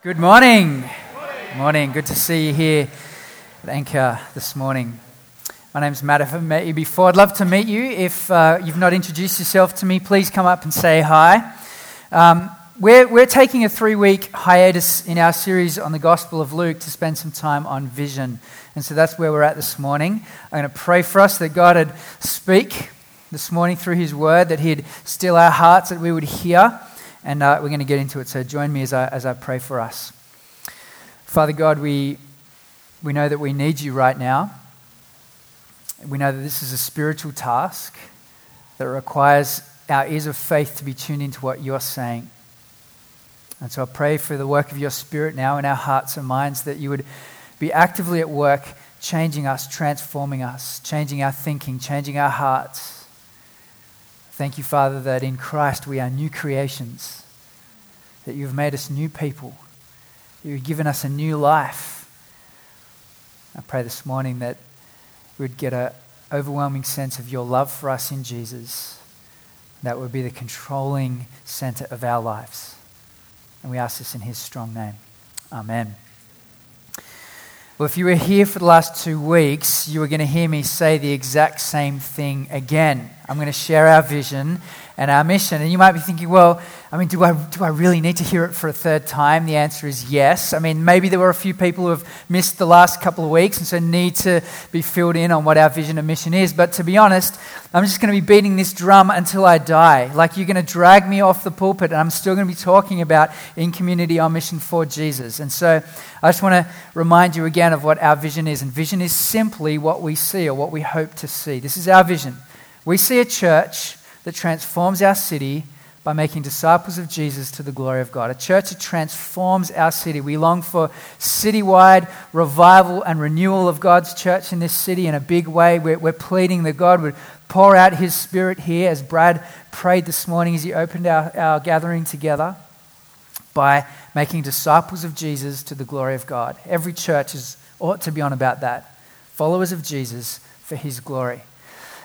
Good morning. morning. Morning. Good to see you here at Anchor this morning. My name's Matt. If I've met you before, I'd love to meet you. If uh, you've not introduced yourself to me, please come up and say hi. Um, we're, we're taking a three week hiatus in our series on the Gospel of Luke to spend some time on vision. And so that's where we're at this morning. I'm going to pray for us that God would speak this morning through His Word, that He'd still our hearts, that we would hear and uh, we're going to get into it. So join me as I, as I pray for us. Father God, we, we know that we need you right now. We know that this is a spiritual task that requires our ears of faith to be tuned into what you're saying. And so I pray for the work of your Spirit now in our hearts and minds that you would be actively at work, changing us, transforming us, changing our thinking, changing our hearts Thank you, Father, that in Christ we are new creations, that you've made us new people, you've given us a new life. I pray this morning that we would get an overwhelming sense of your love for us in Jesus. That would be the controlling center of our lives. And we ask this in his strong name. Amen. Well, if you were here for the last two weeks, you were going to hear me say the exact same thing again. I'm going to share our vision and our mission. And you might be thinking, well, I mean, do I, do I really need to hear it for a third time? The answer is yes. I mean, maybe there were a few people who have missed the last couple of weeks and so need to be filled in on what our vision and mission is. But to be honest, I'm just going to be beating this drum until I die. Like you're going to drag me off the pulpit and I'm still going to be talking about in community our mission for Jesus. And so I just want to remind you again of what our vision is. And vision is simply what we see or what we hope to see. This is our vision. We see a church that transforms our city by making disciples of Jesus to the glory of God. A church that transforms our city. We long for citywide revival and renewal of God's church in this city in a big way. We're, we're pleading that God would pour out his spirit here, as Brad prayed this morning as he opened our, our gathering together, by making disciples of Jesus to the glory of God. Every church is, ought to be on about that. Followers of Jesus for his glory.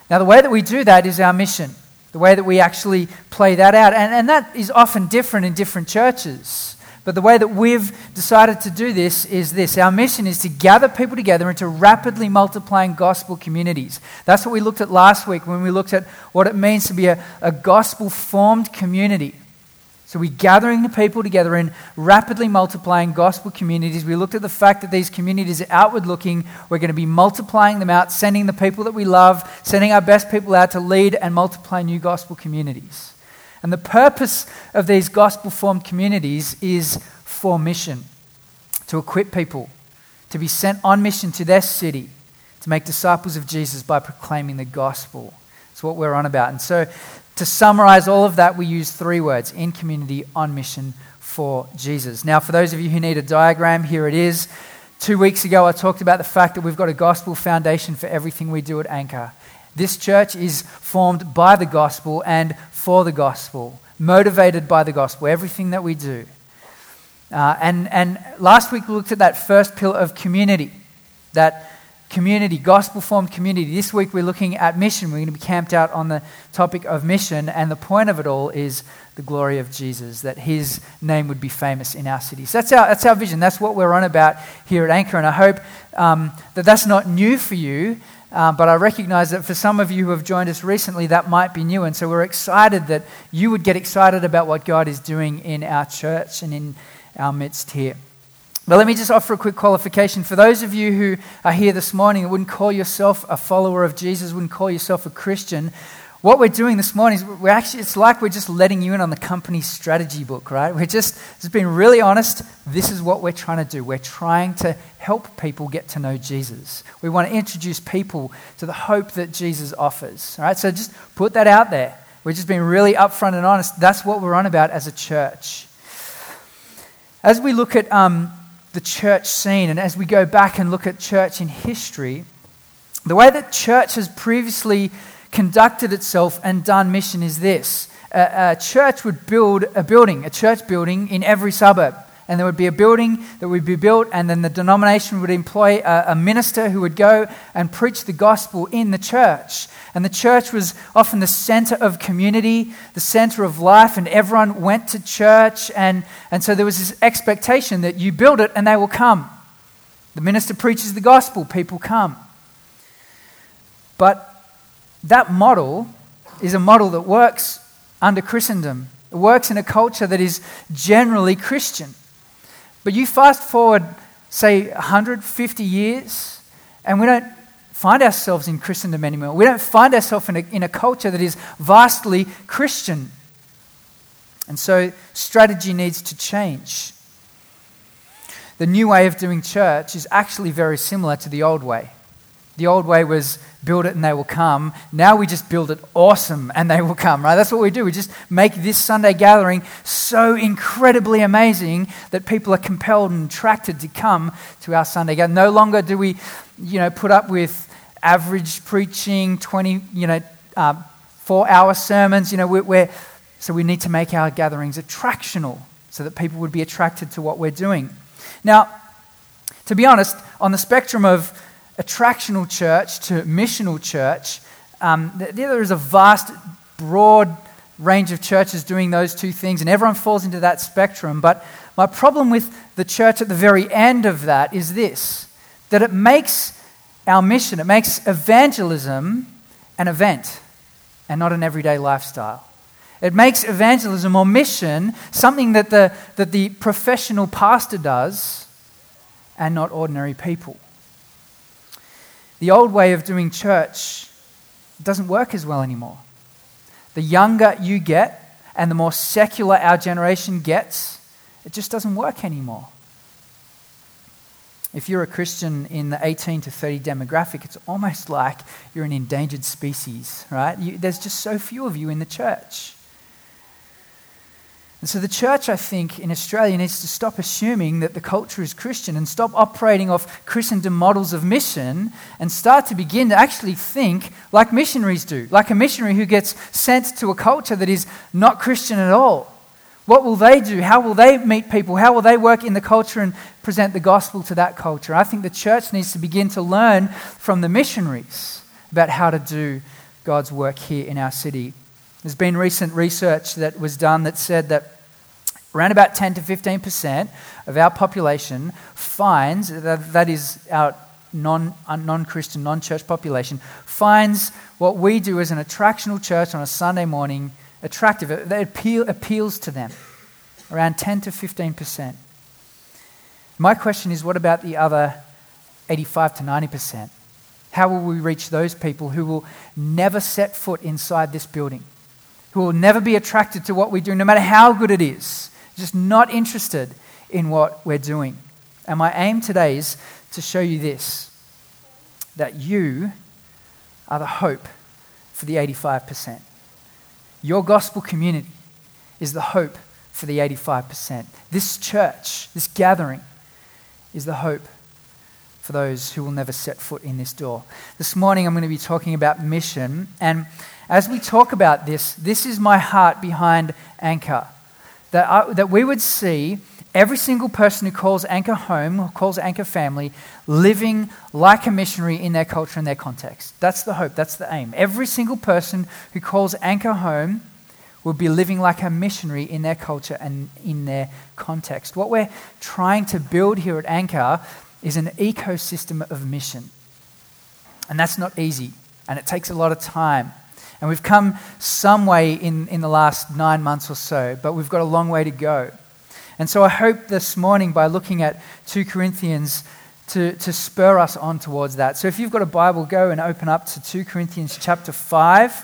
Now, the way that we do that is our mission, the way that we actually play that out. And, and that is often different in different churches. But the way that we've decided to do this is this our mission is to gather people together into rapidly multiplying gospel communities. That's what we looked at last week when we looked at what it means to be a, a gospel formed community. So we're gathering the people together in rapidly multiplying gospel communities. We looked at the fact that these communities are outward looking. We're going to be multiplying them out, sending the people that we love, sending our best people out to lead and multiply new gospel communities. And the purpose of these gospel formed communities is for mission to equip people to be sent on mission to their city to make disciples of Jesus by proclaiming the gospel. It's what we're on about. And so to summarize all of that, we use three words in community, on mission for Jesus. Now, for those of you who need a diagram, here it is. Two weeks ago, I talked about the fact that we've got a gospel foundation for everything we do at Anchor. This church is formed by the gospel and for the gospel, motivated by the gospel, everything that we do. Uh, and, and last week, we looked at that first pillar of community, that community, gospel formed community. This week we're looking at mission. We're going to be camped out on the topic of mission, and the point of it all is the glory of Jesus, that his name would be famous in our cities. That's our, that's our vision. That's what we're on about here at Anchor, and I hope um, that that's not new for you. Um, but I recognize that for some of you who have joined us recently, that might be new. And so we're excited that you would get excited about what God is doing in our church and in our midst here. But let me just offer a quick qualification. For those of you who are here this morning and wouldn't call yourself a follower of Jesus, wouldn't call yourself a Christian, what we're doing this morning is we're actually, it's like we're just letting you in on the company's strategy book, right? We're just, just being really honest. This is what we're trying to do. We're trying to help people get to know Jesus. We want to introduce people to the hope that Jesus offers, all right? So just put that out there. We're just being really upfront and honest. That's what we're on about as a church. As we look at um, the church scene. And as we go back and look at church in history, the way that church has previously conducted itself and done mission is this a, a church would build a building, a church building in every suburb. And there would be a building that would be built, and then the denomination would employ a, a, minister who would go and preach the gospel in the church. And the church was often the center of community, the center of life, and everyone went to church. And, and so there was this expectation that you build it and they will come. The minister preaches the gospel, people come. But that model is a model that works under Christendom. It works in a culture that is generally Christian. But you fast forward, say, 150 years, and we don't find ourselves in Christendom anymore. We don't find ourselves in a, in a culture that is vastly Christian. And so strategy needs to change. The new way of doing church is actually very similar to the old way. The old way was build it and they will come. Now we just build it awesome and they will come, right? That's what we do. We just make this Sunday gathering so incredibly amazing that people are compelled and attracted to come to our Sunday gathering. No longer do we, you know, put up with average preaching, 20, you know, uh, four hour sermons. You know, we're, we're, so we need to make our gatherings attractional so that people would be attracted to what we're doing. Now, to be honest, on the spectrum of attractional church to missional church, um, there is a vast, broad range of churches doing those two things, and everyone falls into that spectrum. But my problem with the church at the very end of that is this that it makes our mission, it makes evangelism an event and not an everyday lifestyle. It makes evangelism or mission something that the, that the professional pastor does and not ordinary people. The old way of doing church doesn't work as well anymore. The younger you get and the more secular our generation gets, it just doesn't work anymore. If you're a Christian in the 18 to 30 demographic, it's almost like you're an endangered species, right? You, there's just so few of you in the church. And so the church, I think, in Australia needs to stop assuming that the culture is Christian and stop operating off Christendom models of mission and start to begin to actually think like missionaries do, like a missionary who gets sent to a culture that is not Christian at all. What will they do? How will they meet people? How will they work in the culture and present the gospel to that culture? I think the church needs to begin to learn from the missionaries about how to do God's work here in our city. There's been recent research that was done that said that around about 10 to 15% of our population finds, that, that is our non, uh, non-Christian, non-church population, finds what we do as an attractional church on a Sunday morning attractive. It, it appeal, appeals to them. Around 10 to 15%. My question is what about the other 85 to 90%? How will we reach those people who will never set foot inside this building? who will never be attracted to what we do, no matter how good it is, just not interested in what we're doing. And my aim today is to show you this that you are the hope for the 85%. Your gospel community is the hope for the 85%. This church, this gathering, is the hope for those who will never set foot in this door. This morning I'm going to be talking about mission, and as we talk about this, this is my heart behind Anchor. That, I, that we would see every single person who calls Anchor home, calls Anchor family, living like a missionary in their culture and their context. That's the hope, that's the aim. Every single person who calls Anchor home will be living like a missionary in their culture and in their context. What we're trying to build here at Anchor is an ecosystem of mission. And that's not easy, and it takes a lot of time. And we've come some way in, in the last nine months or so, but we've got a long way to go. And so I hope this morning, by looking at 2 Corinthians, to, to spur us on towards that. So if you've got a Bible, go and open up to 2 Corinthians chapter 5.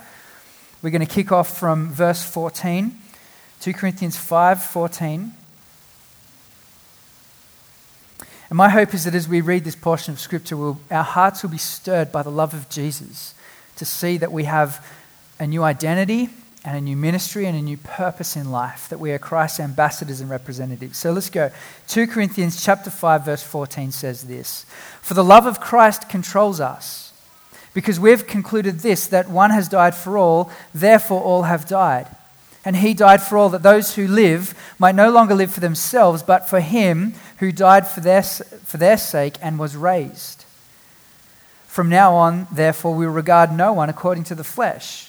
We're going to kick off from verse 14. 2 Corinthians 5 14. And my hope is that as we read this portion of Scripture, we'll, our hearts will be stirred by the love of Jesus to see that we have a new identity and a new ministry and a new purpose in life, that we are Christ's ambassadors and representatives. So let's go. 2 Corinthians chapter 5 verse 14 says this, "For the love of Christ controls us, because we've concluded this that one has died for all, therefore all have died." And he died for all, that those who live might no longer live for themselves, but for him who died for their, for their sake and was raised. From now on, therefore, we regard no one according to the flesh.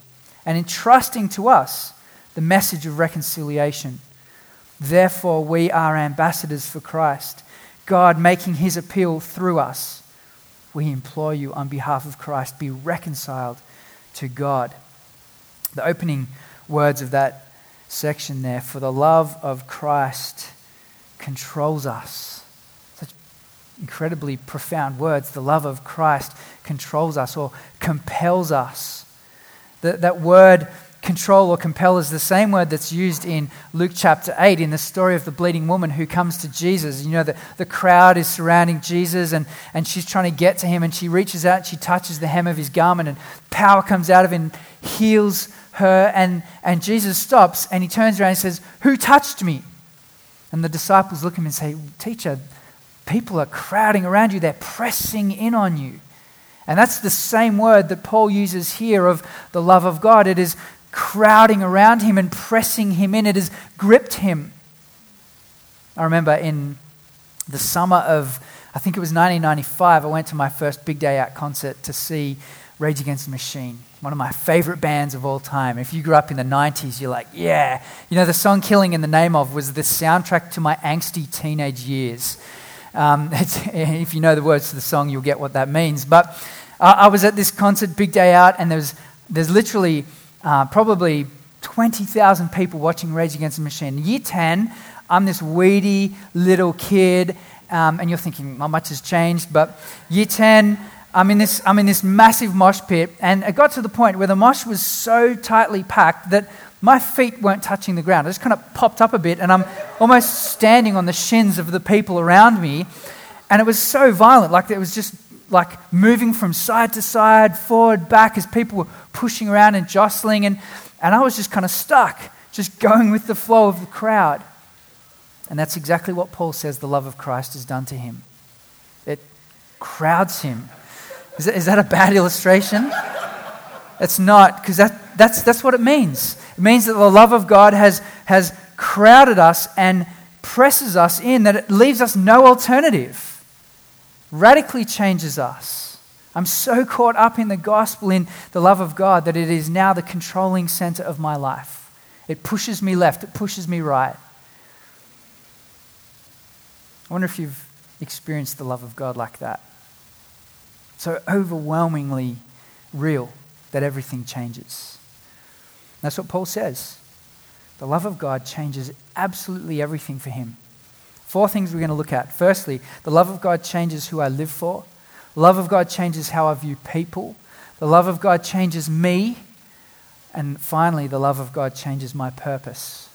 and entrusting to us the message of reconciliation. Therefore, we are ambassadors for Christ, God making his appeal through us. We implore you on behalf of Christ, be reconciled to God. The opening words of that section there for the love of Christ controls us. Such incredibly profound words. The love of Christ controls us or compels us. That, that word control or compel is the same word that's used in Luke chapter 8 in the story of the bleeding woman who comes to Jesus. You know, the, the crowd is surrounding Jesus and, and she's trying to get to him and she reaches out and she touches the hem of his garment and power comes out of him heals her. And, and Jesus stops and he turns around and says, Who touched me? And the disciples look at him and say, Teacher, people are crowding around you, they're pressing in on you. And that's the same word that Paul uses here of the love of God. It is crowding around him and pressing him in. It has gripped him. I remember in the summer of, I think it was 1995, I went to my first Big Day Out concert to see Rage Against the Machine, one of my favorite bands of all time. If you grew up in the 90s, you're like, yeah. You know, the song Killing in the Name of was the soundtrack to my angsty teenage years. Um, if you know the words to the song, you'll get what that means. But I was at this concert, Big Day Out, and there's, there's literally uh, probably 20,000 people watching Rage Against the Machine. Year 10, I'm this weedy little kid, um, and you're thinking, not much has changed, but year 10, I'm in, this, I'm in this massive mosh pit, and it got to the point where the mosh was so tightly packed that my feet weren't touching the ground. I just kind of popped up a bit, and I'm almost standing on the shins of the people around me. And it was so violent, like it was just like moving from side to side, forward, back, as people were pushing around and jostling. And, and I was just kind of stuck, just going with the flow of the crowd. And that's exactly what Paul says the love of Christ has done to him. It crowds him. Is that, is that a bad illustration? It's not, because that, that's, that's what it means. It means that the love of God has, has crowded us and presses us in, that it leaves us no alternative radically changes us. I'm so caught up in the gospel, in the love of God, that it is now the controlling center of my life. It pushes me left, it pushes me right. I wonder if you've experienced the love of God like that. So overwhelmingly real that everything changes. That's what Paul says. The love of God changes absolutely everything for him. Four things we're going to look at. Firstly, the love of God changes who I live for. Love of God changes how I view people. The love of God changes me. And finally, the love of God changes my purpose.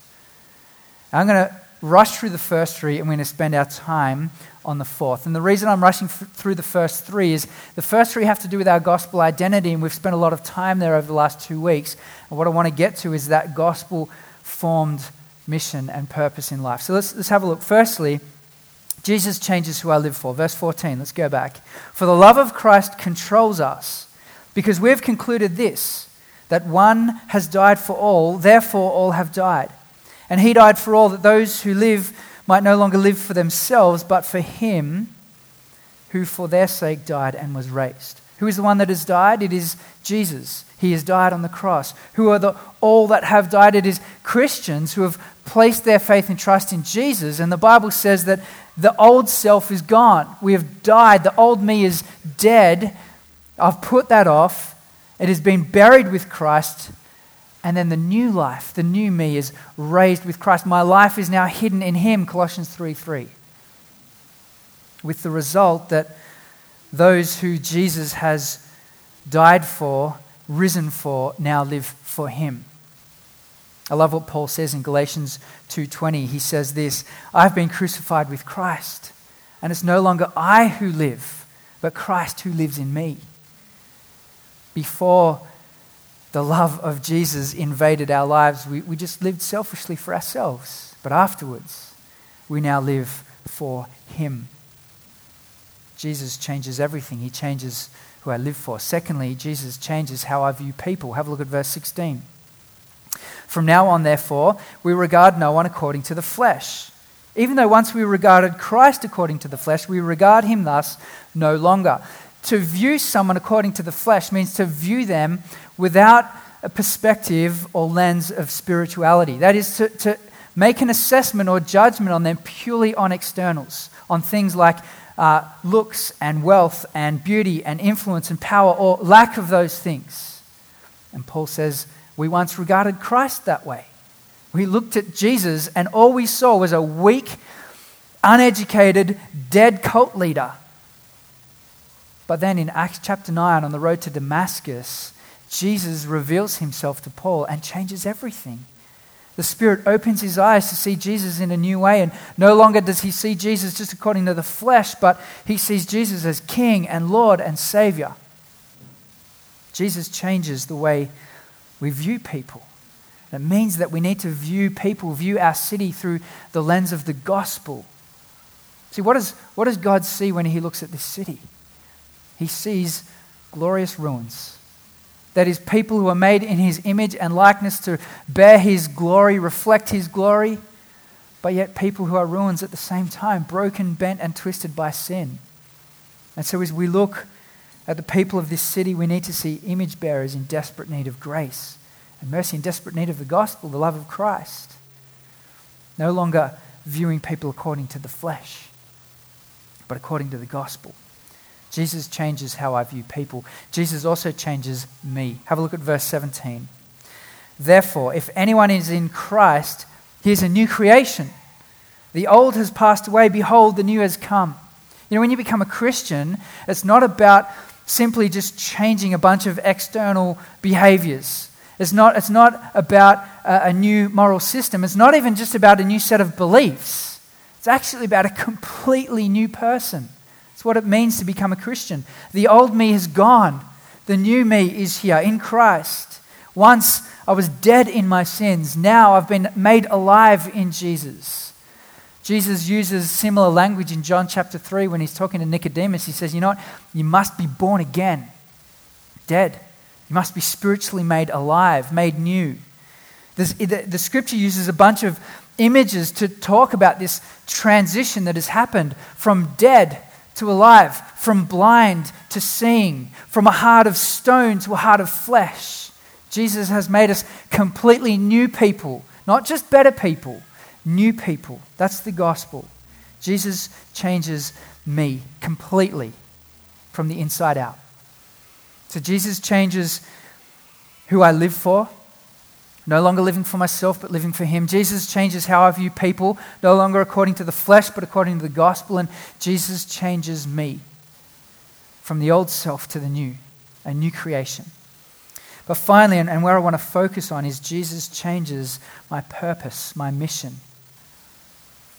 I'm going to rush through the first three and we're going to spend our time on the fourth. And the reason I'm rushing through the first three is the first three have to do with our gospel identity, and we've spent a lot of time there over the last two weeks. And what I want to get to is that gospel formed mission and purpose in life. So let's, let's have a look. Firstly, Jesus changes who I live for. Verse 14, let's go back. For the love of Christ controls us, because we've concluded this that one has died for all, therefore all have died. And he died for all, that those who live might no longer live for themselves, but for him who for their sake died and was raised. Who is the one that has died? It is Jesus. He has died on the cross. Who are the all that have died? It is Christians who have placed their faith and trust in Jesus. And the Bible says that the old self is gone. We have died. The old me is dead. I've put that off. It has been buried with Christ. And then the new life, the new me, is raised with Christ. My life is now hidden in Him, Colossians 3 3. With the result that those who Jesus has died for, risen for, now live for Him. I love what Paul says in Galatians 2:20. He says this, I've been crucified with Christ, and it's no longer I who live, but Christ who lives in me. Before the love of Jesus invaded our lives, we, we just lived selfishly for ourselves. But afterwards, we now live for Him. Jesus changes everything. He changes who I live for. Secondly, Jesus changes how I view people. Have a look at verse 16. From now on, therefore, we regard no one according to the flesh. Even though once we regarded Christ according to the flesh, we regard him thus no longer. To view someone according to the flesh means to view them without a perspective or lens of spirituality. That is, to, to make an assessment or judgment on them purely on externals, on things like uh, looks and wealth and beauty and influence and power or lack of those things. And Paul says, we once regarded Christ that way. We looked at Jesus, and all we saw was a weak, uneducated, dead cult leader. But then in Acts chapter 9, on the road to Damascus, Jesus reveals himself to Paul and changes everything. The Spirit opens his eyes to see Jesus in a new way, and no longer does he see Jesus just according to the flesh, but he sees Jesus as King and Lord and Savior. Jesus changes the way we view people. It means that we need to view people, view our city through the lens of the gospel. See, what, is, what does God see when He looks at this city? He sees glorious ruins. That is, people who are made in His image and likeness to bear His glory, reflect His glory, but yet people who are ruins at the same time, broken, bent, and twisted by sin. And so, as we look at the people of this city, we need to see image bearers in desperate need of grace and mercy, in desperate need of the gospel, the love of Christ. No longer viewing people according to the flesh, but according to the gospel. Jesus changes how I view people. Jesus also changes me. Have a look at verse 17. Therefore, if anyone is in Christ, he is a new creation. The old has passed away. Behold, the new has come. You know, when you become a Christian, it's not about simply just changing a bunch of external behaviors. It's not, it's not about a, a new moral system. It's not even just about a new set of beliefs. It's actually about a completely new person. It's what it means to become a Christian. The old me is gone, the new me is here in Christ. Once I was dead in my sins, now I've been made alive in Jesus. Jesus uses similar language in John chapter 3 when he's talking to Nicodemus. He says, You know what? You must be born again, dead. You must be spiritually made alive, made new. This, the, the scripture uses a bunch of images to talk about this transition that has happened from dead to alive, from blind to seeing, from a heart of stone to a heart of flesh. Jesus has made us completely new people, not just better people new people. That's the gospel. Jesus changes me completely from the inside out. So Jesus changes who I live for, no longer living for myself, but living for Him. Jesus changes how I view people, no longer according to the flesh, but according to the gospel. And Jesus changes me from the old self to the new, a new creation. But finally, and, where I want to focus on, is Jesus changes my purpose, my mission.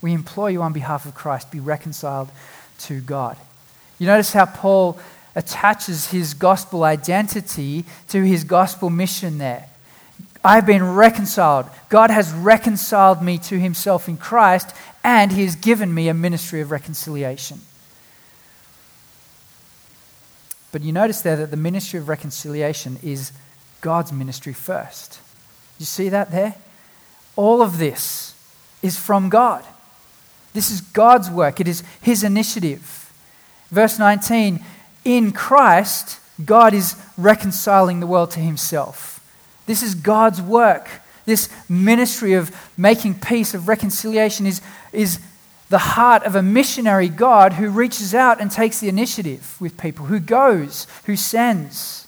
We implore you on behalf of Christ, be reconciled to God. You notice how Paul attaches his gospel identity to his gospel mission there. I've been reconciled. God has reconciled me to himself in Christ, and he has given me a ministry of reconciliation. But you notice there that the ministry of reconciliation is God's ministry first. You see that there? All of this is from God. This is God's work, it is His initiative. Verse 19 In Christ, God is reconciling the world to Himself. This is God's work. this ministry of making peace, of reconciliation, is, is the heart of a missionary God who reaches out and takes the initiative with people, who goes, who sends.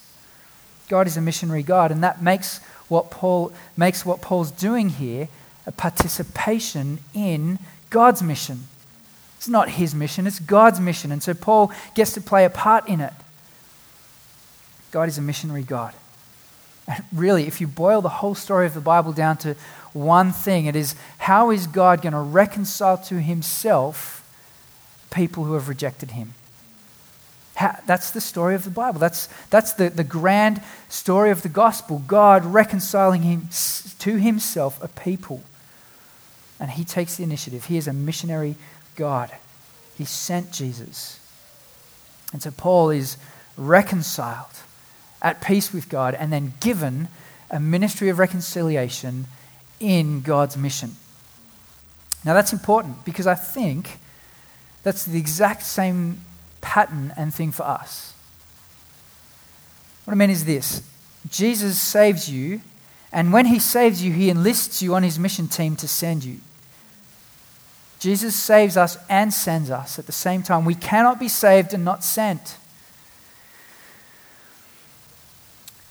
God is a missionary God, and that makes what Paul makes what Paul's doing here a participation in God's mission. It's not his mission, it's God's mission. And so Paul gets to play a part in it. God is a missionary God. And really, if you boil the whole story of the Bible down to one thing, it is how is God going to reconcile to himself people who have rejected him? How, that's the story of the Bible. That's, that's the, the grand story of the gospel. God reconciling him, to himself a people. And he takes the initiative. He is a missionary God. He sent Jesus. And so Paul is reconciled, at peace with God, and then given a ministry of reconciliation in God's mission. Now that's important because I think that's the exact same pattern and thing for us. What I mean is this Jesus saves you, and when he saves you, he enlists you on his mission team to send you. Jesus saves us and sends us at the same time. We cannot be saved and not sent.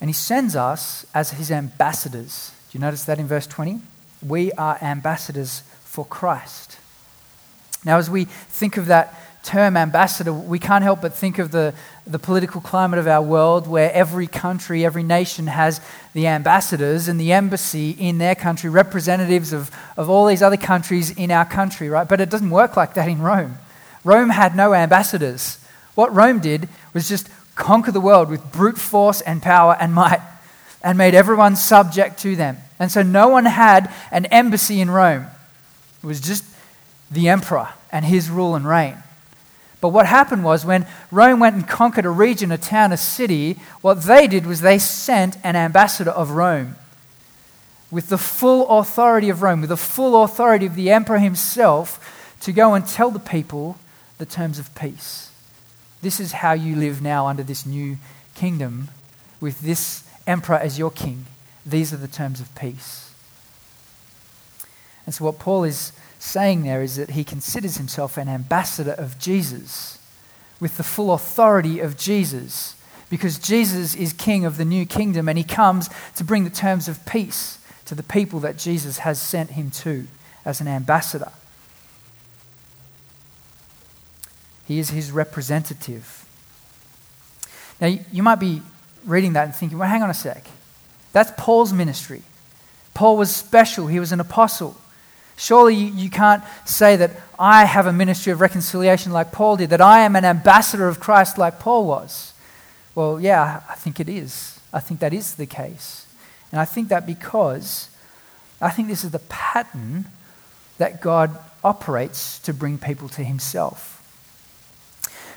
And he sends us as his ambassadors. Do you notice that in verse 20? We are ambassadors for Christ. Now, as we think of that term ambassador, we can't help but think of the, the political climate of our world where every country, every nation has the ambassadors and the embassy in their country, representatives of, of all these other countries in our country, right? But it doesn't work like that in Rome. Rome had no ambassadors. What Rome did was just conquer the world with brute force and power and might and made everyone subject to them. And so no one had an embassy in Rome. It was just the emperor and his rule and reign. But what happened was when Rome went and conquered a region, a town, a city, what they did was they sent an ambassador of Rome with the full authority of Rome, with the full authority of the emperor himself to go and tell the people the terms of peace. This is how you live now under this new kingdom with this emperor as your king. These are the terms of peace. And so, what Paul is saying there is that he considers himself an ambassador of Jesus with the full authority of Jesus because Jesus is king of the new kingdom and he comes to bring the terms of peace to the people that Jesus has sent him to as an ambassador. He is his representative. Now, you might be reading that and thinking, well, hang on a sec. That's Paul's ministry. Paul was special, he was an apostle. Surely you can't say that I have a ministry of reconciliation like Paul did, that I am an ambassador of Christ like Paul was. Well, yeah, I think it is. I think that is the case. And I think that because I think this is the pattern that God operates to bring people to himself.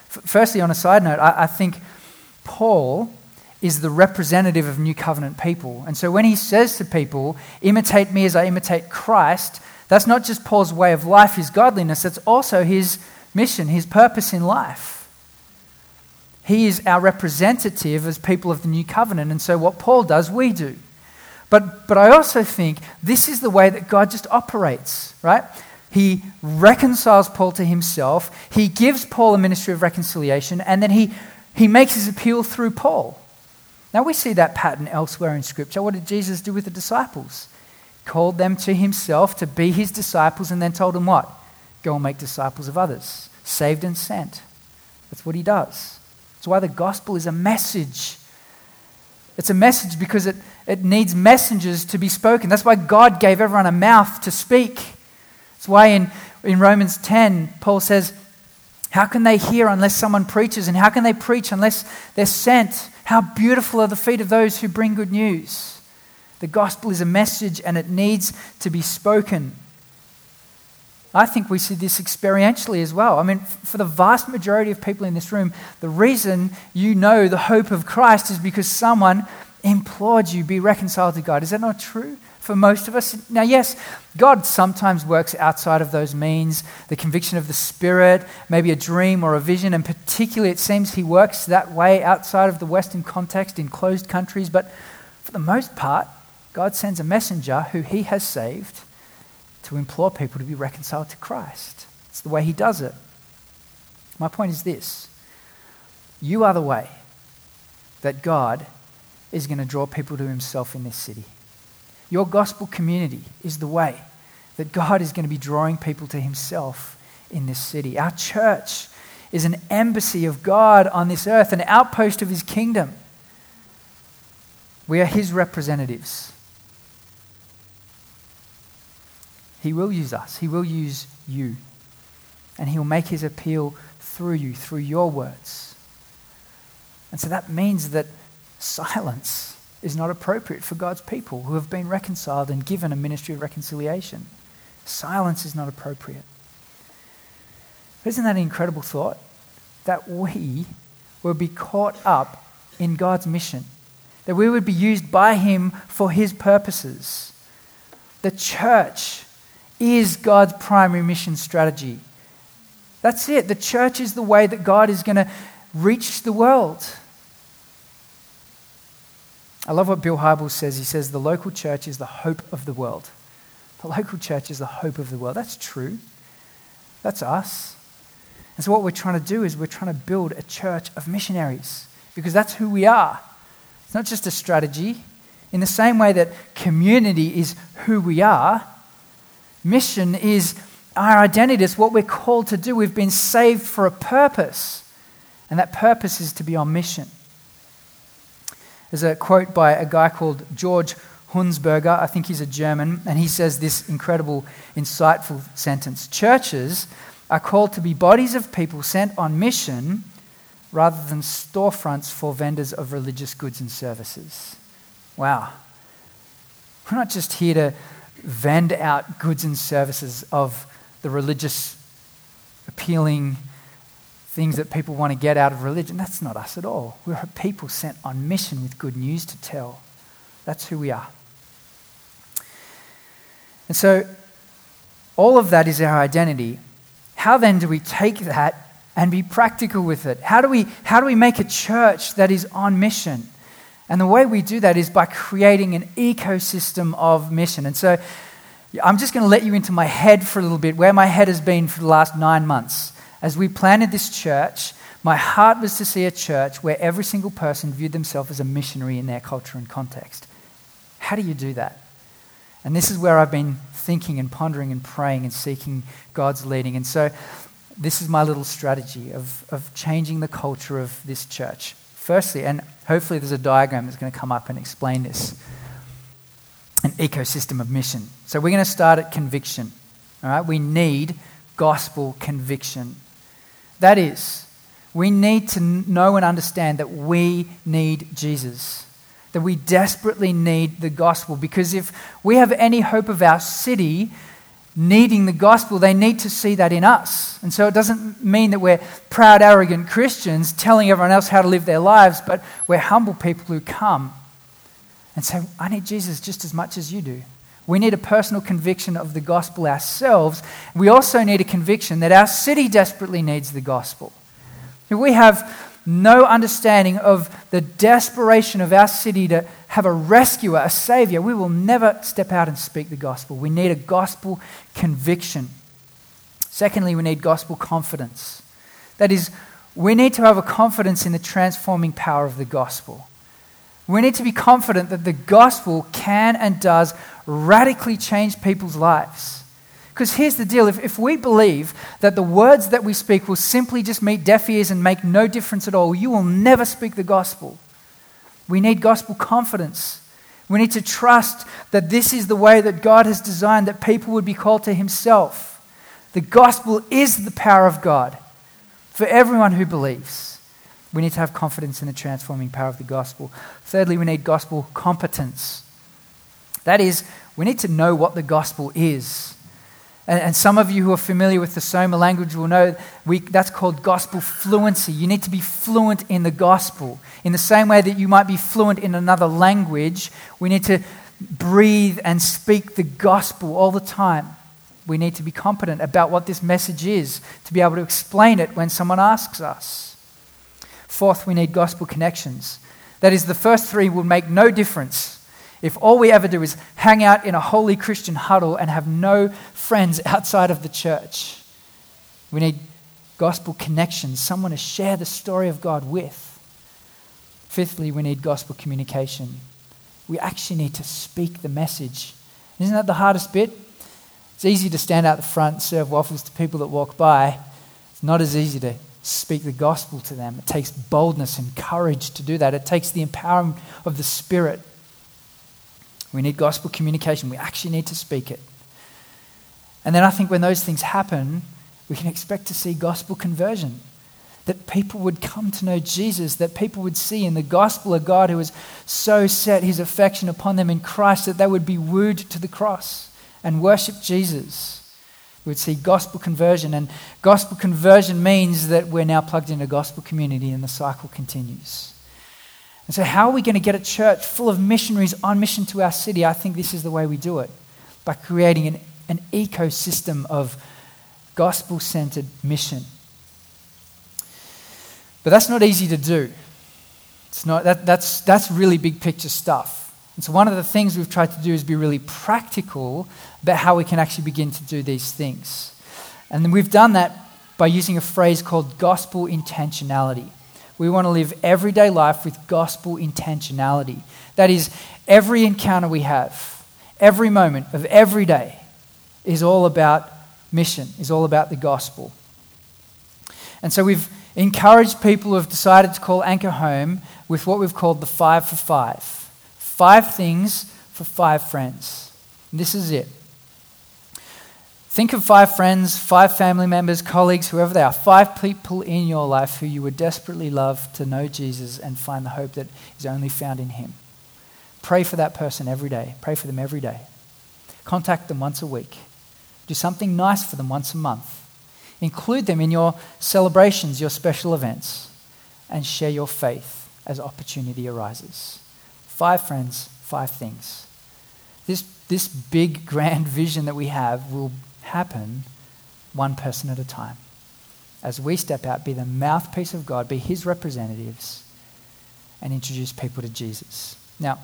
Firstly, on a side note, I, I think Paul is the representative of New Covenant people. And so when he says to people, imitate me as I imitate Christ, that's not just Paul's way of life, his godliness, it's also his mission, his purpose in life. He is our representative as people of the new covenant. And so what Paul does, we do. But, but I also think this is the way that God just operates, right? He reconciles Paul to himself, he gives Paul a ministry of reconciliation, and then he, he makes his appeal through Paul. Now we see that pattern elsewhere in Scripture. What did Jesus do with the disciples? Called them to himself to be his disciples, and then told them what? Go and make disciples of others. Saved and sent. That's what he does. That's why the gospel is a message. It's a message because it, it needs messengers to be spoken. That's why God gave everyone a mouth to speak. That's why in, in Romans 10, Paul says, How can they hear unless someone preaches? And how can they preach unless they're sent? How beautiful are the feet of those who bring good news. The gospel is a message and it needs to be spoken. I think we see this experientially as well. I mean, for the vast majority of people in this room, the reason you know the hope of Christ is because someone implored you be reconciled to God. Is that not true? For most of us. Now, yes, God sometimes works outside of those means, the conviction of the Spirit, maybe a dream or a vision, and particularly it seems He works that way outside of the Western context in closed countries. But for the most part, God sends a messenger who he has saved to implore people to be reconciled to Christ. It's the way he does it. My point is this you are the way that God is going to draw people to himself in this city. Your gospel community is the way that God is going to be drawing people to himself in this city. Our church is an embassy of God on this earth, an outpost of his kingdom. We are his representatives. He will use us, he will use you, and he will make his appeal through you, through your words. And so that means that silence is not appropriate for God's people who have been reconciled and given a ministry of reconciliation. Silence is not appropriate. But Isn't that an incredible thought? That we will be caught up in God's mission, that we would be used by Him for His purposes. The church is God's primary mission strategy. That's it. The church is the way that God is going to reach the world. I love what Bill Hybels says. He says, The local church is the hope of the world. The local church is the hope of the world. That's true. That's us. And so, what we're trying to do is we're trying to build a church of missionaries because that's who we are. It's not just a strategy. In the same way that community is who we are, mission is our identity. It's what we're called to do. We've been saved for a purpose, and that purpose is to be on mission. There's a quote by a guy called George Hunsberger. I think he's a German, and he says this incredible, insightful sentence Churches are called to be bodies of people sent on mission rather than storefronts for vendors of religious goods and services. Wow. We're not just here to vend out goods and services of the religious, appealing, things that people want to get out of religion. That's not us at all. We're a people sent on mission with good news to tell. That's who we are. And so, all of that is our identity. How then do we take that and be practical with it? How do we, how do we make a church that is on mission? And the way we do that is by creating an ecosystem of mission. And so, I'm just going to let you into my head for a little bit, where my head has been for the last nine months as we planted this church, my heart was to see a church where every single person viewed themselves as a missionary in their culture and context. How do you do that? And this is where I've been thinking and pondering and praying and seeking God's leading. And so, this is my little strategy of, of changing the culture of this church. Firstly, and hopefully there's a diagram that's going to come up and explain this an ecosystem of mission. So, we're going to start at conviction. All right, we need gospel conviction. That is, we need to know and understand that we need Jesus, that we desperately need the gospel. Because if we have any hope of our city needing the gospel, they need to see that in us. And so it doesn't mean that we're proud, arrogant Christians telling everyone else how to live their lives, but we're humble people who come and say, I need Jesus just as much as you do. We need a personal conviction of the gospel ourselves. We also need a conviction that our city desperately needs the gospel. We have no understanding of the desperation of our city to have a rescuer, a savior, we will never step out and speak the gospel. We need a gospel conviction. Secondly, we need gospel confidence. That is, we need to have a confidence in the transforming power of the gospel. We need to be confident that the gospel can and does radically change people's lives. Because here's the deal if, if we believe that the words that we speak will simply just meet deaf ears and make no difference at all, you will never speak the gospel. We need gospel confidence. We need to trust that this is the way that God has designed that people would be called to Himself. The gospel is the power of God for everyone who believes. We need to have confidence in the transforming power of the gospel. Thirdly, we need gospel competence. That is, we need to know what the gospel is. And, and some of you who are familiar with the Soma language will know we, that's called gospel fluency. You need to be fluent in the gospel. In the same way that you might be fluent in another language, we need to breathe and speak the gospel all the time. We need to be competent about what this message is to be able to explain it when someone asks us. Fourth, we need gospel connections. That is, the first three will make no difference if all we ever do is hang out in a holy Christian huddle and have no friends outside of the church. We need gospel connections, someone to share the story of God with. Fifthly, we need gospel communication. We actually need to speak the message. Isn't that the hardest bit? It's easy to stand out the front, serve waffles to people that walk by. It's not as easy to speak the gospel to them. It takes boldness and courage to do that. It takes the empowerment of the Spirit. We need gospel communication. We actually need to speak it. And then I think when those things happen, we can expect to see gospel conversion. That people would come to know Jesus, that people would see in the gospel a God who has so set his affection upon them in Christ that they would be wooed to the cross and worship Jesus. We would see gospel conversion. And gospel conversion means that we're now plugged into gospel community and the cycle continues. And so, how are we going to get a church full of missionaries on mission to our city? I think this is the way we do it by creating an, an ecosystem of gospel centered mission. But that's not easy to do. It's not, that, that's, that's really big picture stuff. And so, one of the things we've tried to do is be really practical about how we can actually begin to do these things. And we've done that by using a phrase called gospel intentionality. We want to live everyday life with gospel intentionality. That is, every encounter we have, every moment of every day, is all about mission, is all about the gospel. And so, we've encouraged people who have decided to call Anchor home with what we've called the five for five. Five things for five friends. And this is it. Think of five friends, five family members, colleagues, whoever they are, five people in your life who you would desperately love to know Jesus and find the hope that is only found in Him. Pray for that person every day. Pray for them every day. Contact them once a week. Do something nice for them once a month. Include them in your celebrations, your special events, and share your faith as opportunity arises. Five friends, five things. This, this big, grand vision that we have will happen one person at a time. As we step out, be the mouthpiece of God, be his representatives, and introduce people to Jesus. Now,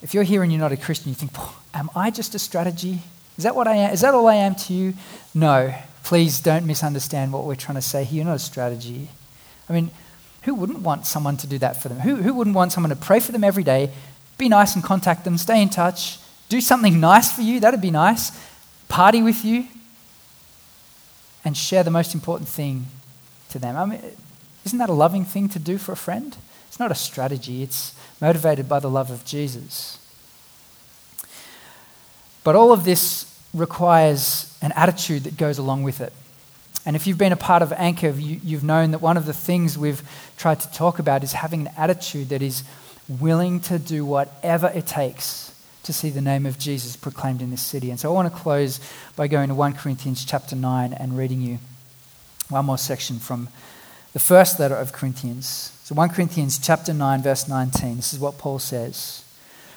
if you're here and you're not a Christian, you think, am I just a strategy? Is that what I am? Is that all I am to you? No. Please don't misunderstand what we're trying to say here. You're not a strategy. I mean, who wouldn't want someone to do that for them? Who, who wouldn't want someone to pray for them every day, be nice and contact them, stay in touch, do something nice for you? That'd be nice. Party with you and share the most important thing to them. I mean, isn't that a loving thing to do for a friend? It's not a strategy, it's motivated by the love of Jesus. But all of this requires an attitude that goes along with it. And if you've been a part of Anchor, you, have known that one of the things we've tried to talk about is having an attitude that is willing to do whatever it takes to see the name of Jesus proclaimed in this city. And so I want to close by going to 1 Corinthians chapter 9 and reading you one more section from the first letter of Corinthians. So 1 Corinthians chapter 9 verse 19. This is what Paul says.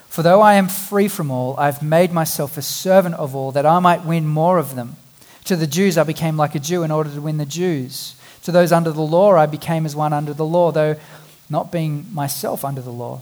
For though I am free from all, I've made myself a servant of all that I might win more of them. To the Jews, I became like a Jew in order to win the Jews. To those under the law, I became as one under the law, though not being myself under the law,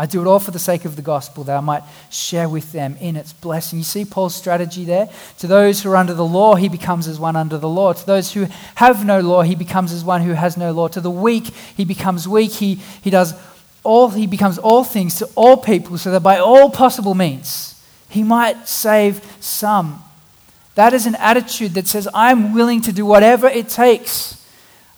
I do it all for the sake of the gospel, that I might share with them in its blessing. You see Paul's strategy there? To those who are under the law, he becomes as one under the law. To those who have no law, he becomes as one who has no law. To the weak, he becomes weak. He, he does all, he becomes all things to all people, so that by all possible means, he might save some. That is an attitude that says, I'm willing to do whatever it takes.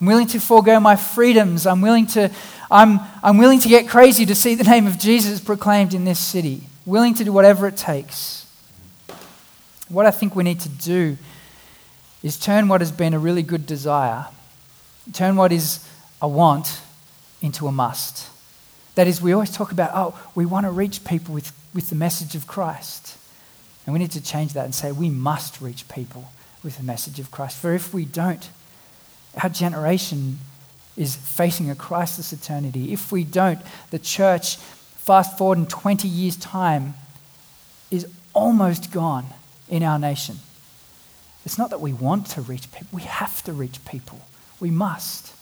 I'm willing to forego my freedoms. I'm willing to I'm, I'm willing to get crazy to see the name of Jesus proclaimed in this city, willing to do whatever it takes. What I think we need to do is turn what has been a really good desire, turn what is a want into a must. That is, we always talk about, oh, we want to reach people with, with the message of Christ. And we need to change that and say, we must reach people with the message of Christ. For if we don't, our generation is facing a crisis eternity. If we don't, the church, fast forward in 20 years' time, is almost gone in our nation. It's not that we want to reach people, we have to reach people. We must.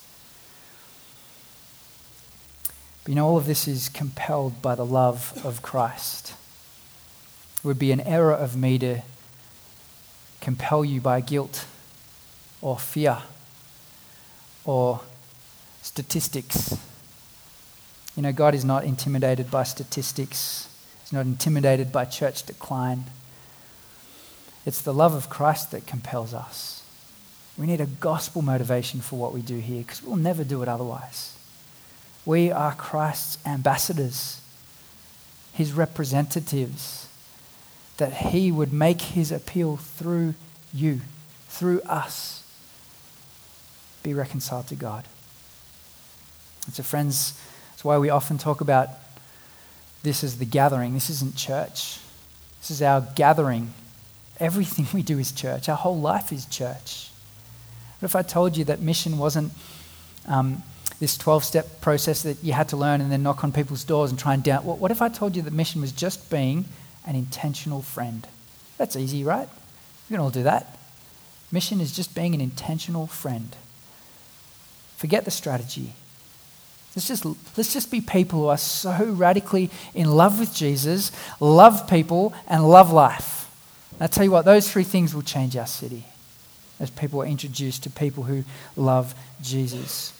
But you know, all of this is compelled by the love of Christ. It would be an error of me to compel you by guilt or fear or statistics. You know, God is not intimidated by statistics, He's not intimidated by church decline. It's the love of Christ that compels us. We need a gospel motivation for what we do here because we'll never do it otherwise. We are Christ's ambassadors, His representatives, that He would make His appeal through you, through us, be reconciled to God. And so, friends, that's why we often talk about this as the gathering. This isn't church, this is our gathering. Everything we do is church, our whole life is church. What if I told you that mission wasn't um, this 12 step process that you had to learn and then knock on people's doors and try and down? What if I told you that mission was just being an intentional friend? That's easy, right? We can all do that. Mission is just being an intentional friend. Forget the strategy. Let's just, let's just be people who are so radically in love with Jesus, love people, and love life. And I tell you what, those three things will change our city as people are introduced to people who love Jesus.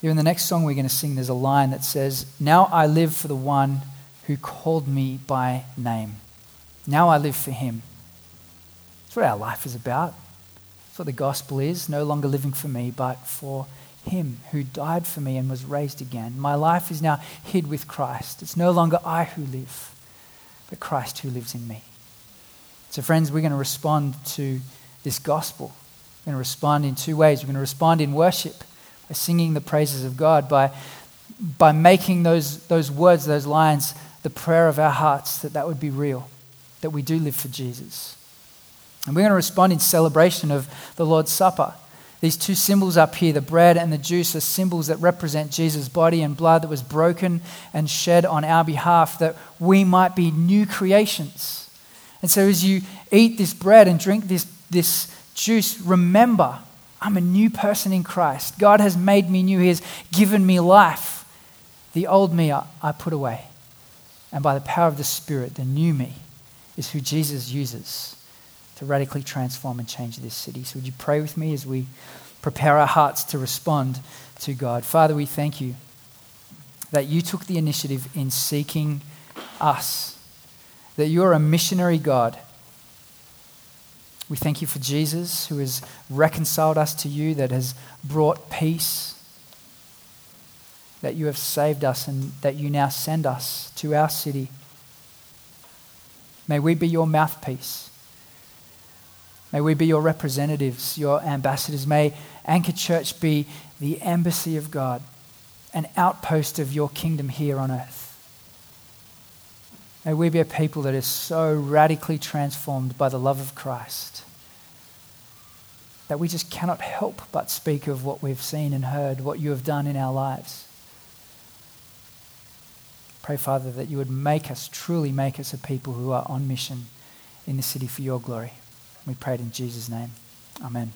Here in the next song we're going to sing, there's a line that says, Now I live for the one who called me by name. Now I live for him. That's what our life is about. That's what the gospel is. No longer living for me, but for him who died for me and was raised again. My life is now hid with Christ. It's no longer I who live, but Christ who lives in me. So, friends, we're going to respond to this gospel. We're going to respond in two ways. We're going to respond in worship by singing the praises of God, by, by making those, those words, those lines, the prayer of our hearts, that that would be real, that we do live for Jesus. And we're going to respond in celebration of the Lord's Supper. These two symbols up here, the bread and the juice, are symbols that represent Jesus' body and blood that was broken and shed on our behalf that we might be new creations. And so as you eat this bread and drink this, this juice, remember, I'm a new person in Christ. God has made me new, He has given me life. The old me I, I put away. And by the power of the Spirit, the new me is who Jesus uses to radically transform and change this city. So, would you pray with me as we prepare our hearts to respond to God? Father, we thank you that you took the initiative in seeking us, that you are a missionary God. We thank you for Jesus, who has reconciled us to you, that has brought peace, that you have saved us, and that you now send us to our city. May we be your mouthpiece. May we be your representatives, your ambassadors. May Anchor Church be the embassy of God, an outpost of your kingdom here on earth. May we be a people that is so radically transformed by the love of Christ that we just cannot help but speak of what we've seen and heard, what you have done in our lives. Pray, Father, that you would make us, truly make us a people who are on mission in the city for your glory. We prayed in Jesus' name. Amen.